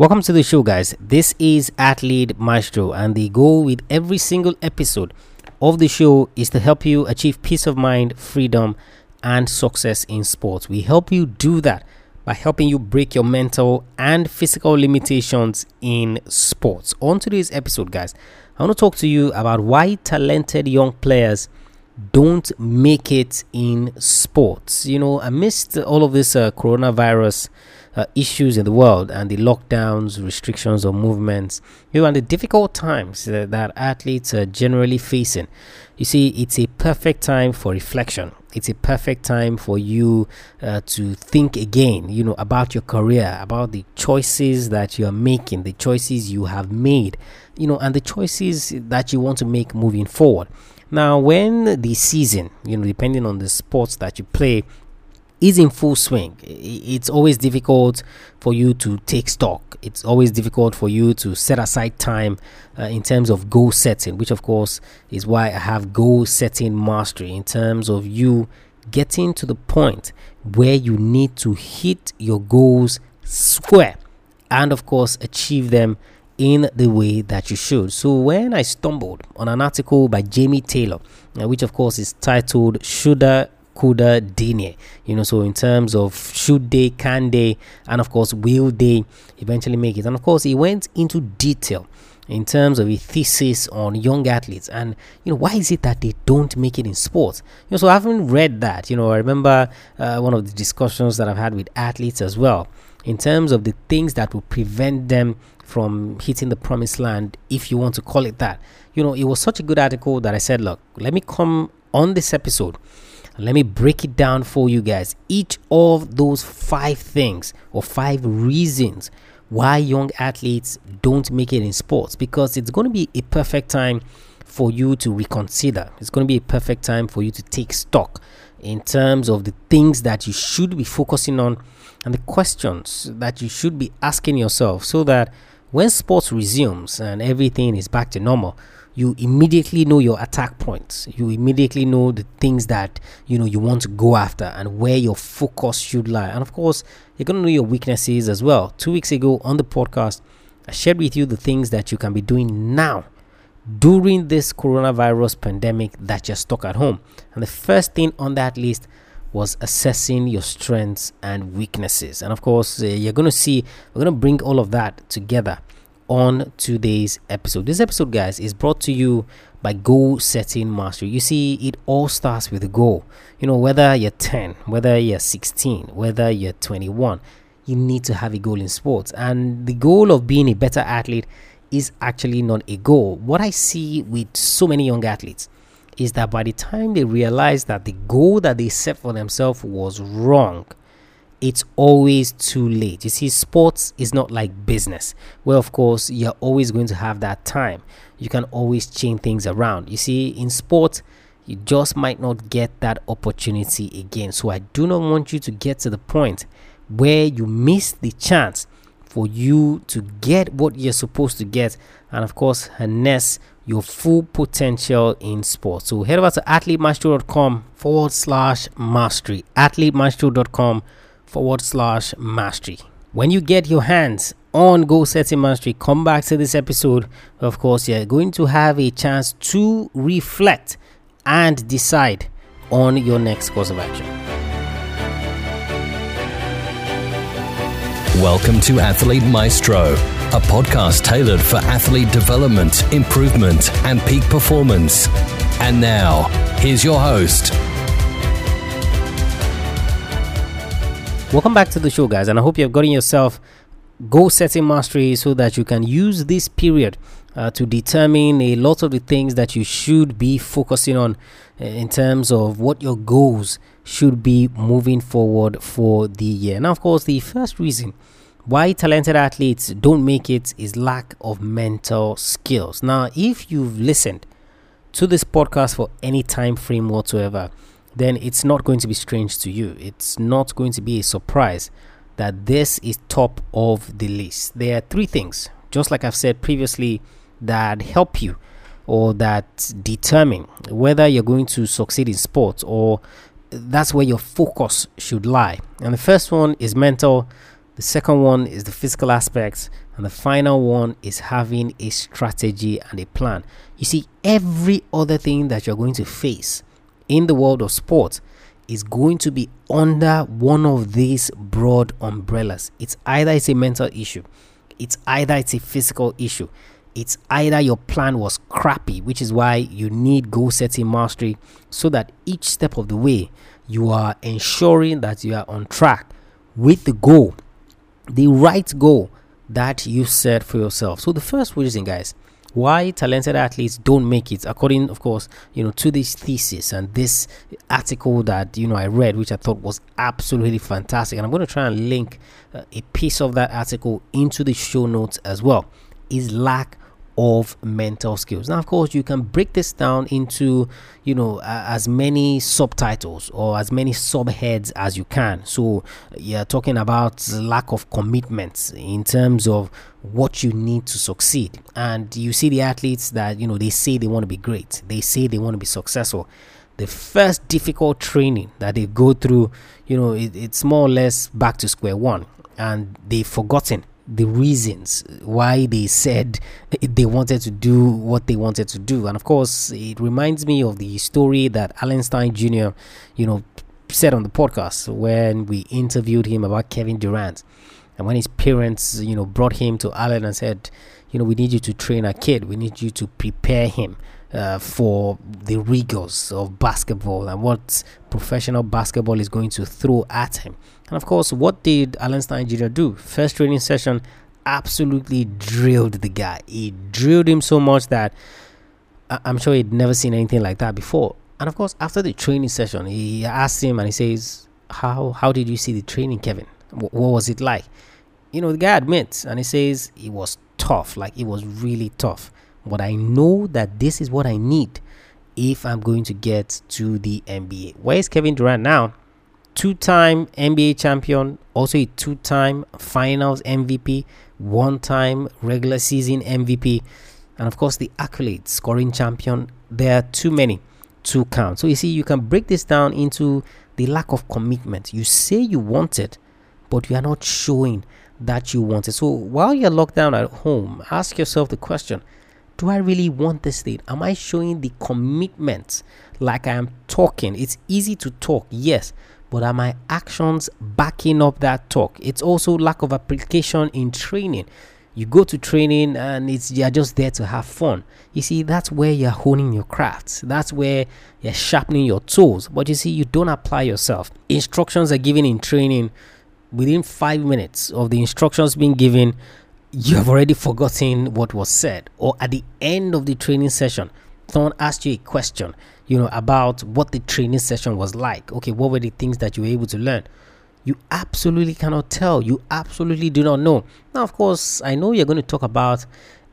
Welcome to the show, guys. This is Athlete Maestro, and the goal with every single episode of the show is to help you achieve peace of mind, freedom, and success in sports. We help you do that by helping you break your mental and physical limitations in sports. On today's episode, guys, I want to talk to you about why talented young players don't make it in sports. You know, amidst all of this uh, coronavirus uh, issues in the world and the lockdowns, restrictions of movements, you know, and the difficult times uh, that athletes are generally facing. You see, it's a perfect time for reflection. It's a perfect time for you uh, to think again, you know, about your career, about the choices that you are making, the choices you have made, you know, and the choices that you want to make moving forward. Now, when the season, you know, depending on the sports that you play, is in full swing. It's always difficult for you to take stock. It's always difficult for you to set aside time uh, in terms of goal setting, which of course is why I have goal setting mastery in terms of you getting to the point where you need to hit your goals square and of course achieve them in the way that you should. So when I stumbled on an article by Jamie Taylor, uh, which of course is titled Shoulda Coulda Didn't. You know, so in terms of should they, can they, and of course, will they eventually make it? And of course, he went into detail in terms of a thesis on young athletes and you know why is it that they don't make it in sports you know so i haven't read that you know i remember uh, one of the discussions that i've had with athletes as well in terms of the things that will prevent them from hitting the promised land if you want to call it that you know it was such a good article that i said look let me come on this episode let me break it down for you guys. Each of those five things or five reasons why young athletes don't make it in sports because it's going to be a perfect time for you to reconsider. It's going to be a perfect time for you to take stock in terms of the things that you should be focusing on and the questions that you should be asking yourself so that when sports resumes and everything is back to normal, you immediately know your attack points. You immediately know the things that you know you want to go after and where your focus should lie. And of course you're going to know your weaknesses as well. Two weeks ago on the podcast i shared with you the things that you can be doing now during this coronavirus pandemic that you're stuck at home. And the first thing on that list was assessing your strengths and weaknesses. And of course uh, you're going to see we're going to bring all of that together on today's episode. This episode, guys, is brought to you by Goal Setting Mastery. You see, it all starts with a goal. You know, whether you're 10, whether you're 16, whether you're 21, you need to have a goal in sports. And the goal of being a better athlete is actually not a goal. What I see with so many young athletes is that by the time they realize that the goal that they set for themselves was wrong, it's always too late. You see, sports is not like business, where of course you're always going to have that time. You can always change things around. You see, in sports, you just might not get that opportunity again. So I do not want you to get to the point where you miss the chance for you to get what you're supposed to get and of course harness your full potential in sports. So head over to athletemaestro.com forward slash mastery. Athletemaestro.com forward slash mastery. When you get your hands on Goal Setting Mastery, come back to this episode. Of course, you're going to have a chance to reflect and decide on your next course of action. Welcome to Athlete Maestro, a podcast tailored for athlete development, improvement, and peak performance. And now, here's your host, Welcome back to the show, guys, and I hope you have gotten yourself goal setting mastery so that you can use this period uh, to determine a lot of the things that you should be focusing on uh, in terms of what your goals should be moving forward for the year. Now, of course, the first reason why talented athletes don't make it is lack of mental skills. Now, if you've listened to this podcast for any time frame whatsoever, then it's not going to be strange to you. It's not going to be a surprise that this is top of the list. There are three things, just like I've said previously, that help you or that determine whether you're going to succeed in sports or that's where your focus should lie. And the first one is mental, the second one is the physical aspects. And the final one is having a strategy and a plan. You see, every other thing that you're going to face in the world of sports is going to be under one of these broad umbrellas. It's either it's a mental issue, it's either it's a physical issue, it's either your plan was crappy, which is why you need goal setting mastery so that each step of the way you are ensuring that you are on track with the goal, the right goal that you set for yourself. So, the first reason, guys, why talented athletes don't make it according of course you know to this thesis and this article that you know i read which i thought was absolutely fantastic. And i'm going to try and link uh, a piece of that article into the show notes as well. Is lack of mental skills. Now, of course, you can break this down into, you know, uh, as many subtitles or as many subheads as you can. So, you're talking about lack of commitment in terms of what you need to succeed. And you see the athletes that, you know, they say they want to be great, they say they want to be successful. The first difficult training that they go through, you know, it, it's more or less back to square one and they've forgotten the reasons why they said they wanted to do what they wanted to do. And of course, it reminds me of the story that Alan Stein Jr., you know, said on the podcast when we interviewed him about Kevin Durant. And when his parents, you know, brought him to Alan and said, you know, we need you to train a kid, we need you to prepare him uh, for the rigors of basketball and what professional basketball is going to throw at him. And of course, what did Alan Stein Jr. do? First training session, absolutely drilled the guy. He drilled him so much that I- I'm sure he'd never seen anything like that before. And of course, after the training session, he asked him and he says, "How how did you see the training, Kevin? W- what was it like?" You know, the guy admits and he says it was tough, like it was really tough. But I know that this is what I need if I'm going to get to the NBA. Where is Kevin Durant now? two time NBA champion, also a two time finals MVP, one time regular season MVP, and of course the accolades scoring champion. There are too many to count. So you see, you can break this down into the lack of commitment. You say you want it, but you are not showing that you want it. So while you're locked down at home, ask yourself the question do I really want this thing? Am I showing the commitment like I am talking? It's easy to talk, yes, but are my actions backing up that talk? It's also lack of application in training. You go to training and it's you're just there to have fun. You see, that's where you're honing your craft. That's where you're sharpening your tools. But you see, you don't apply yourself. Instructions are given in training within five minutes of the instructions being given you have already forgotten what was said. Or at the end of the training session someone asked you a question you know about what the training session was like. Okay what were the things that you were able to learn? You absolutely cannot tell. You absolutely do not know. Now of course i know you're going to talk about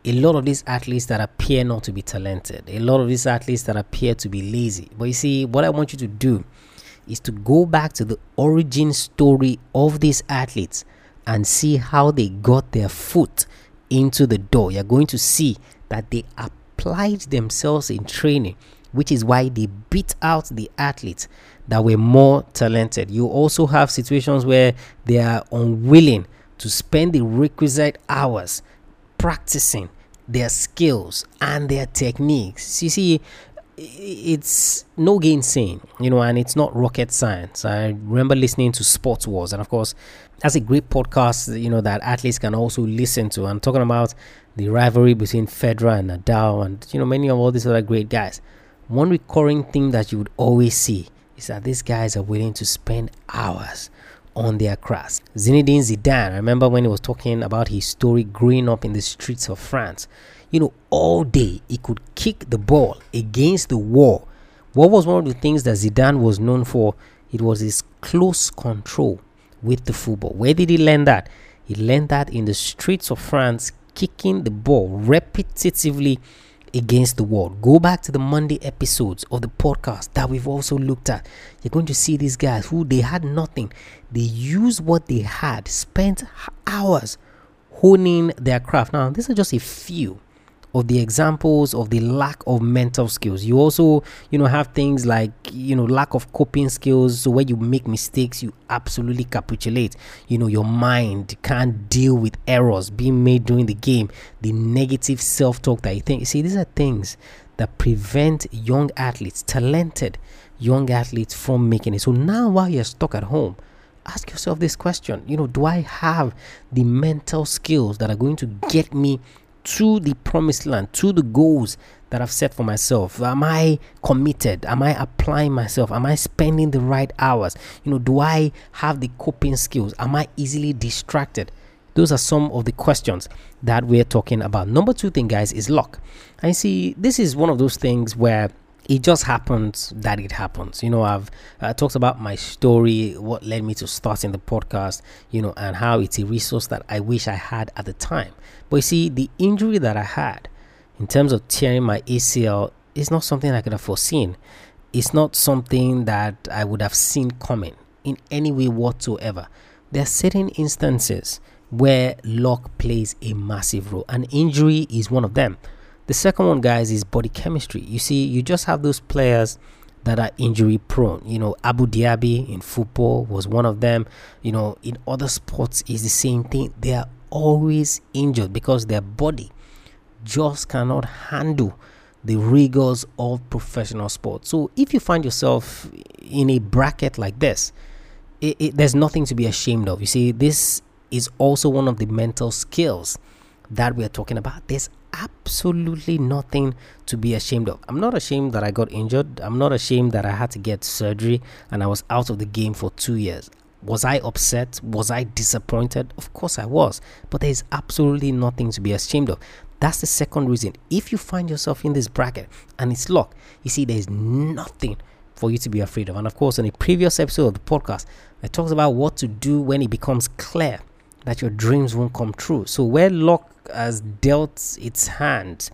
a lot of these athletes that appear not to be talented a lot of these athletes that appear to be lazy. But you see what i want you to do is to go back to the origin story of these athletes and see how they got their foot into the door. You're going to see that they applied themselves in training, which is why they beat out the athletes that were more talented. You also have situations where they are unwilling to spend the requisite hours practicing their skills and their techniques. You see, it's no gainsaying, you know, and it's not rocket science. I remember listening to Sports Wars, and of course, that's a great podcast, you know, that athletes can also listen to. I'm talking about the rivalry between Federer and Nadal, and you know, many of all these other great guys. One recurring thing that you would always see is that these guys are willing to spend hours on their craft. Zinedine Zidane, I remember when he was talking about his story growing up in the streets of France you know, all day he could kick the ball against the wall. What was one of the things that Zidane was known for? It was his close control with the football. Where did he learn that? He learned that in the streets of France, kicking the ball repetitively against the wall. Go back to the Monday episodes of the podcast that we've also looked at. You're going to see these guys who they had nothing. They used what they had, spent hours honing their craft. Now, these are just a few of the examples of the lack of mental skills. You also, you know, have things like, you know, lack of coping skills. So when you make mistakes, you absolutely capitulate. You know, your mind can't deal with errors being made during the game, the negative self talk that you think. You see, these are things that prevent young athletes, talented young athletes, from making it. So now, while you're stuck at home, ask yourself this question you know do i have the mental skills that are going to get me to the promised land, to the goals that I've set for myself? Am I committed? Am I applying myself? Am I spending the right hours? You know, do I have the coping skills? Am I easily distracted? Those are some of the questions that we're talking about. Number two thing, guys, is luck. I see this is one of those things where it just happens that it happens. You know, I've uh, talked about my story, what led me to starting the podcast, you know, and how it's a resource that I wish I had at the time. But you see, the injury that I had in terms of tearing my ACL is not something I could have foreseen. It's not something that I would have seen coming in any way whatsoever. There are certain instances where luck plays a massive role, and injury is one of them. The second one, guys, is body chemistry. You see, you just have those players that are injury prone. You know, Abou Diaby in football was one of them. You know, in other sports is the same thing. They are always injured because their body just cannot handle the rigors of professional sports. So if you find yourself in a bracket like this, it, it, there's nothing to be ashamed of. You see, this is also one of the mental skills that we're talking about. There's absolutely nothing to be ashamed of. I'm not ashamed that I got injured. I'm not ashamed that I had to get surgery and I was out of the game for two years. Was I upset? Was I disappointed? Of course I was. But there's absolutely nothing to be ashamed of. That's the second reason. If you find yourself in this bracket and it's locked, you see, there's nothing for you to be afraid of. And of course, in a previous episode of the podcast, I talked about what to do when it becomes clear that your dreams won't come true. So, where luck has dealt its hand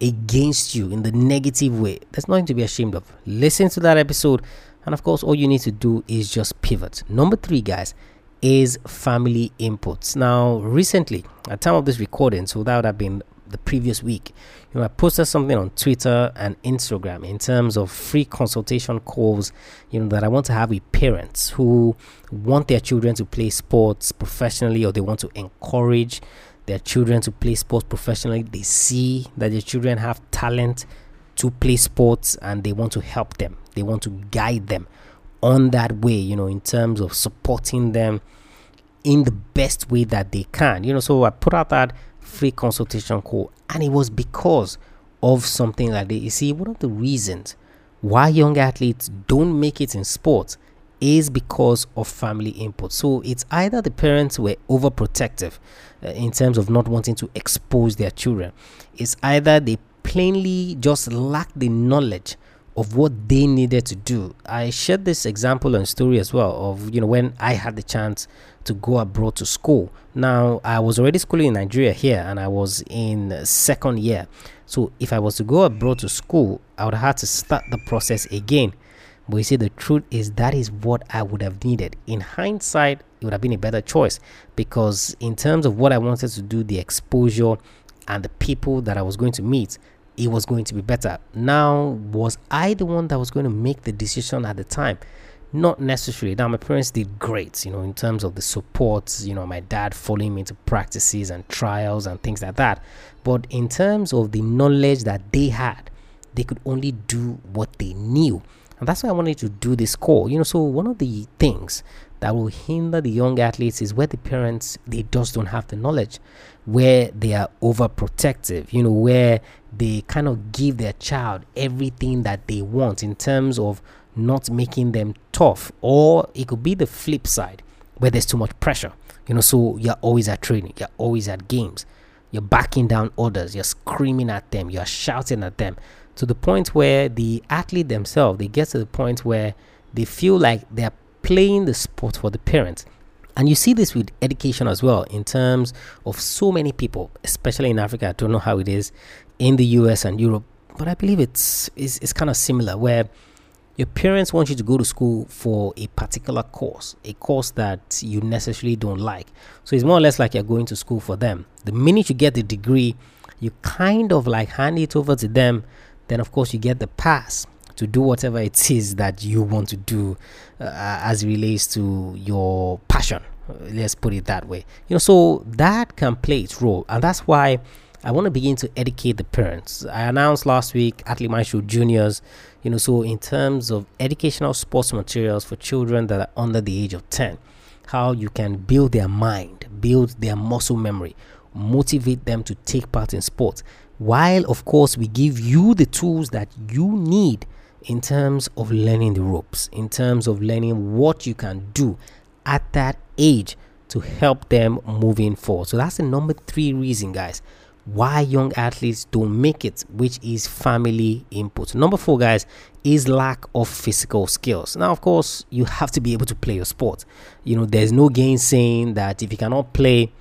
against you in the negative way, there's nothing to be ashamed of. Listen to that episode, and of course, all you need to do is just pivot. Number three, guys, is family inputs. Now, recently, at time of this recording, so that would have been the previous week, you know, I posted something on Twitter and Instagram in terms of free consultation calls, you know, that I want to have with parents who want their children to play sports professionally or they want to encourage their children to play sports professionally. They see that their children have talent to play sports and they want to help them. They want to guide them on that way, you know, in terms of supporting them in the best way that they can. You know, so I put out that free consultation call and it was because of something like that. You see, one of the reasons why young athletes don't make it in sports is because of family input. So it's either the parents were overprotective uh, in terms of not wanting to expose their children, it's either they plainly just lack the knowledge of what they needed to do. I shared this example and story as well of you know when I had the chance to go abroad to school. Now I was already schooling in Nigeria here and I was in second year. So if I was to go abroad to school, I would have to start the process again. But you see, the truth is that is what I would have needed. In hindsight, it would have been a better choice because in terms of what I wanted to do, the exposure and the people that I was going to meet, it was going to be better. Now, was I the one that was going to make the decision at the time? Not necessarily. Now, my parents did great, you know, in terms of the support, you know, my dad following me to practices and trials and things like that. But in terms of the knowledge that they had, they could only do what they knew. And that's why I wanted to do this call. You know, so one of the things that will hinder the young athletes is where the parents they just don't have the knowledge where they are overprotective you know where they kind of give their child everything that they want in terms of not making them tough or it could be the flip side where there's too much pressure you know so you're always at training you're always at games you're backing down orders you're screaming at them you're shouting at them to the point where the athlete themselves they get to the point where they feel like they're playing the sport for the parents. And you see this with education as well, in terms of so many people, especially in Africa. I don't know how it is in the US and Europe, but I believe it's, it's, it's kind of similar where your parents want you to go to school for a particular course, a course that you necessarily don't like. So it's more or less like you're going to school for them. The minute you get the degree, you kind of like hand it over to them, then of course you get the pass to do whatever it is that you want to do uh, as relates to your passion. Let's put it that way. You know, so that can play its role, and that's why I want to begin to educate the parents. I announced last week Athlete Maestro Juniors, you know, so in terms of educational sports materials for children that are under the age of 10, how you can build their mind, build their muscle memory, motivate them to take part in sports, while of course we give you the tools that you need in terms of learning the ropes, in terms of learning what you can do at that age to help them moving forward. So that's the number three reason, guys, why young athletes don't make it, which is family input. Number four, guys, is lack of physical skills. Now, of course, you have to be able to play your sport. You know, there's no gain saying that if you cannot play,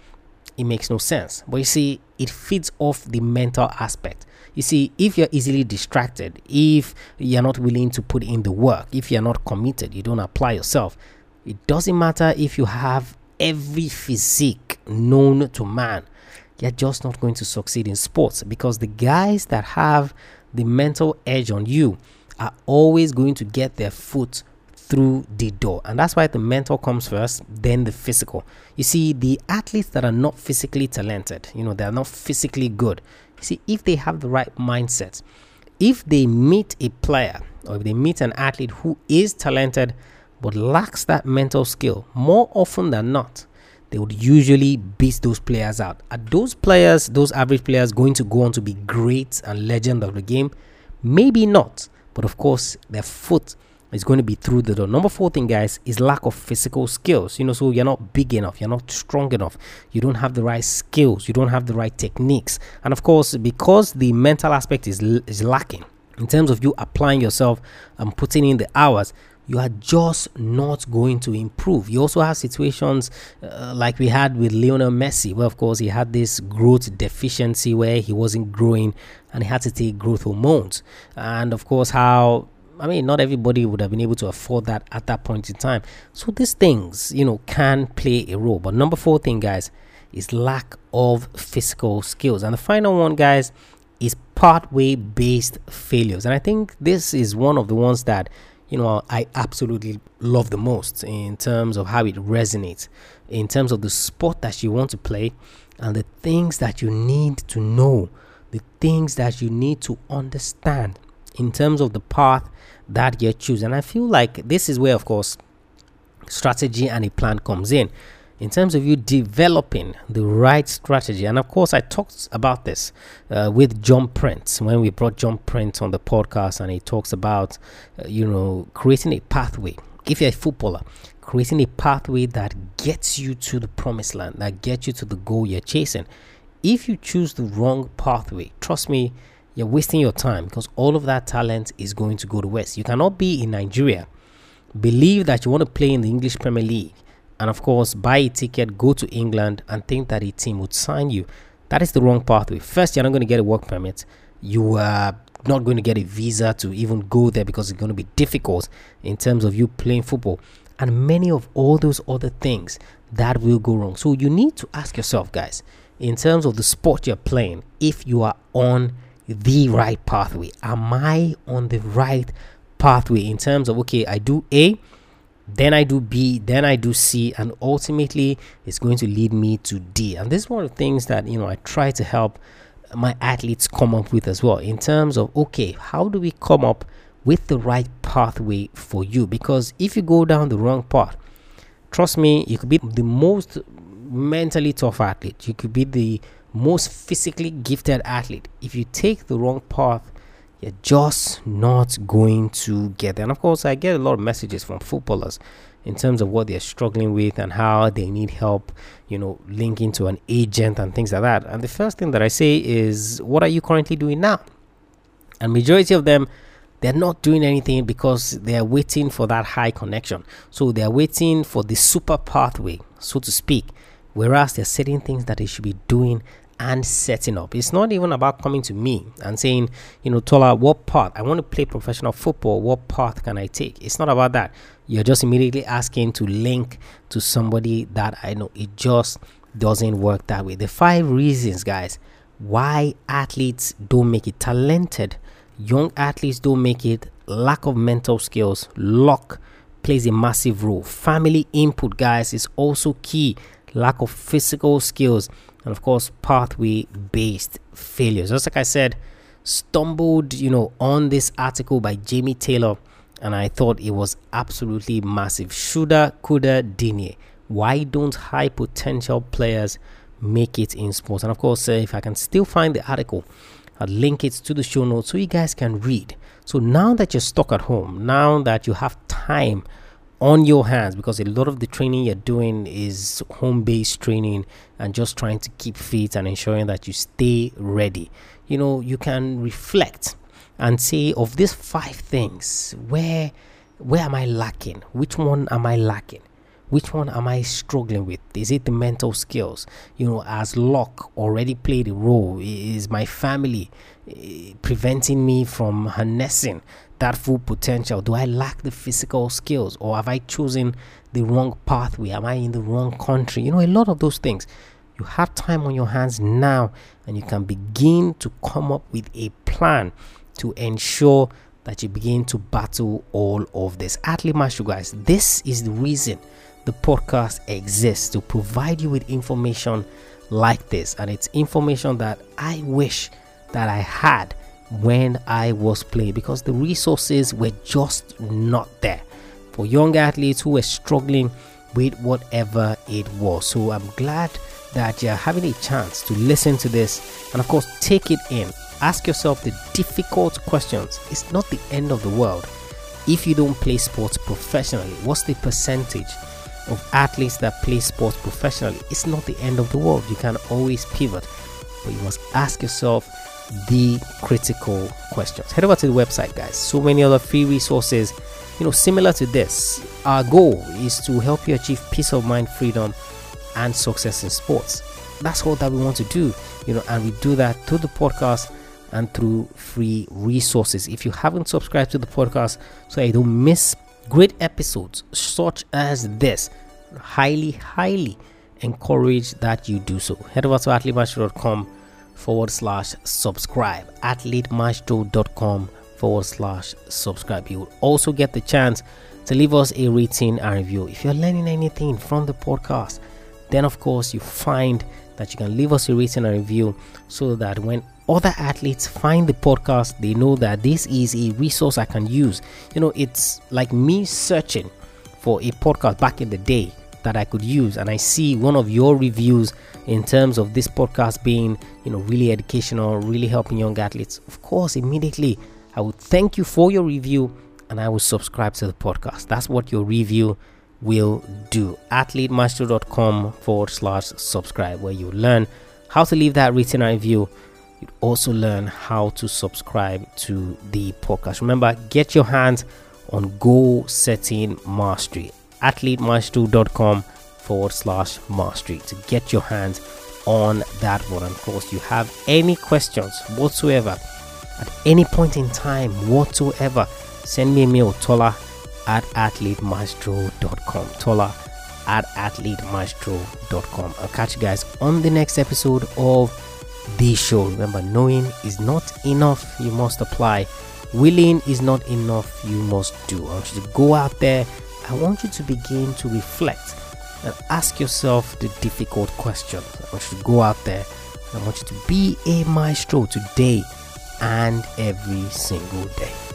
it makes no sense. But you see, it feeds off the mental aspect. You see, if you're easily distracted, if you're not willing to put in the work, if you're not committed, you don't apply yourself, it doesn't matter if you have every physique known to man, you're just not going to succeed in sports because the guys that have the mental edge on you are always going to get their foot through the door. And that's why the mental comes first, then the physical. You see, the athletes that are not physically talented, you know, they're not physically good. You see, if they have the right mindset, if they meet a player or if they meet an athlete who is talented but lacks that mental skill, more often than not, they would usually beat those players out. Are those players, those average players, going to go on to be great and legend of the game? Maybe not. But of course, their foot is going to be through the door. Number four thing, guys, is lack of physical skills. You know, so you're not big enough, you're not strong enough, you don't have the right skills, you don't have the right techniques, and of course, because the mental aspect is is lacking in terms of you applying yourself and putting in the hours. You are just not going to improve. You also have situations uh, like we had with Lionel Messi, where, of course, he had this growth deficiency where he wasn't growing and he had to take growth hormones. And, of course, how I mean, not everybody would have been able to afford that at that point in time. So these things, you know, can play a role. But number four thing, guys, is lack of physical skills. And the final one, guys, is pathway based failures. And I think this is one of the ones that, you know, I absolutely love the most in terms of how it resonates, in terms of the sport that you want to play and the things that you need to know, the things that you need to understand in terms of the path that you choose. And I feel like this is where, of course, strategy and a plan comes in. In terms of you developing the right strategy, and of course, I talked about this uh, with John Prince when we brought John Prince on the podcast, and he talks about, uh, you know, creating a pathway. If you're a footballer, creating a pathway that gets you to the promised land, that gets you to the goal you're chasing. If you choose the wrong pathway, trust me, you're wasting your time because all of that talent is going to go to West. You cannot be in Nigeria, believe that you want to play in the English Premier League, and of course, buy a ticket, go to England, and think that a team would sign you. That is the wrong pathway. First, you're not going to get a work permit. You are not going to get a visa to even go there because it's going to be difficult in terms of you playing football and many of all those other things that will go wrong. So you need to ask yourself, guys, in terms of the sport you're playing, if you are on the right pathway? Am I on the right pathway in terms of okay, I do A, then I do B, then I do C, and ultimately it's going to lead me to D. And this is one of the things that you know I try to help my athletes come up with as well in terms of okay, how do we come up with the right pathway for you? Because if you go down the wrong path, trust me, you could be the most mentally tough athlete, you could be the most physically gifted athlete, if you take the wrong path, you're just not going to get there. And of course, I get a lot of messages from footballers in terms of what they're struggling with and how they need help, you know, linking to an agent and things like that. And the first thing that I say is, what are you currently doing now? And majority of them they're not doing anything because they're waiting for that high connection. So they're waiting for the super pathway, so to speak. Whereas they're setting things that they should be doing and setting up. It's not even about coming to me and saying, you know, Tola, what path? I want to play professional football. What path can I take? It's not about that. You're just immediately asking to link to somebody that I know. It just doesn't work that way. The five reasons, guys, why athletes don't make it, talented young athletes don't make it, lack of mental skills, luck plays a massive role. Family input, guys, is also key. Lack of physical skills, and of course, pathway based failures. Just like I said, stumbled, you know, on this article by Jamie Taylor, and I thought it was absolutely massive. Shoulda, coulda, didn't. Why don't high potential players make it in sports? And of course, uh, if I can still find the article, I'll link it to the show notes so you guys can read. So now that you're stuck at home, now that you have time on your hands, because a lot of the training you're doing is home based training and just trying to keep fit and ensuring that you stay ready, you know, you can reflect and say, of these five things, where where am I lacking? Which one am I lacking? which one am I struggling with? Is it the mental skills? You know, as luck already played a role? Is my family eh, preventing me from harnessing that full potential? Do I lack the physical skills or have I chosen the wrong pathway? Am I in the wrong country? You know, a lot of those things. You have time on your hands now and you can begin to come up with a plan to ensure that you begin to battle all of this. Athlete Maestro, guys, this is the reason the podcast exists to provide you with information like this. And it's information that I wish that I had when I was playing because the resources were just not there for young athletes who were struggling with whatever it was. So I'm glad that you're having a chance to listen to this and, of course, take it in. Ask yourself the difficult questions. It's not the end of the world. If you don't play sports professionally, what's the percentage? of athletes that play sports professionally. It's not the end of the world. You can always pivot, but you must ask yourself the critical questions. Head over to the website, guys. So many other free resources, you know, similar to this. Our goal is to help you achieve peace of mind, freedom, and success in sports. That's all that we want to do, you know, and we do that through the podcast and through free resources. If you haven't subscribed to the podcast so you don't miss great episodes such as this highly highly encourage that you do so head over to athletemaestro.com forward slash subscribe. Athletemaestro.com forward slash subscribe. You will also get the chance to leave us a rating and review. If you're learning anything from the podcast then of course you find that you can leave us a rating and review so that when other athletes find the podcast, they know that this is a resource I can use. You know, it's like me searching for a podcast back in the day that I could use, and I see one of your reviews in terms of this podcast being, you know, really educational, really helping young athletes. Of course, immediately I would thank you for your review and I will subscribe to the podcast. That's what your review will do. AthleteMaestro.com forward slash subscribe, where you learn how to leave that written review you also learn how to subscribe to the podcast. Remember, get your hands on goal setting mastery. AthleteMaestro.com forward slash mastery to get your hands on that one. And of course, you have any questions whatsoever at any point in time whatsoever, send me a mail, Tola at athletemaestro.com. Tola at athletemaestro.com. I'll catch you guys on the next episode of the show. Remember, knowing is not enough, you must apply. Willing is not enough, you must do. I want you to go out there. I want you to begin to reflect and ask yourself the difficult questions. I want you to go out there. I want you to be a maestro today and every single day.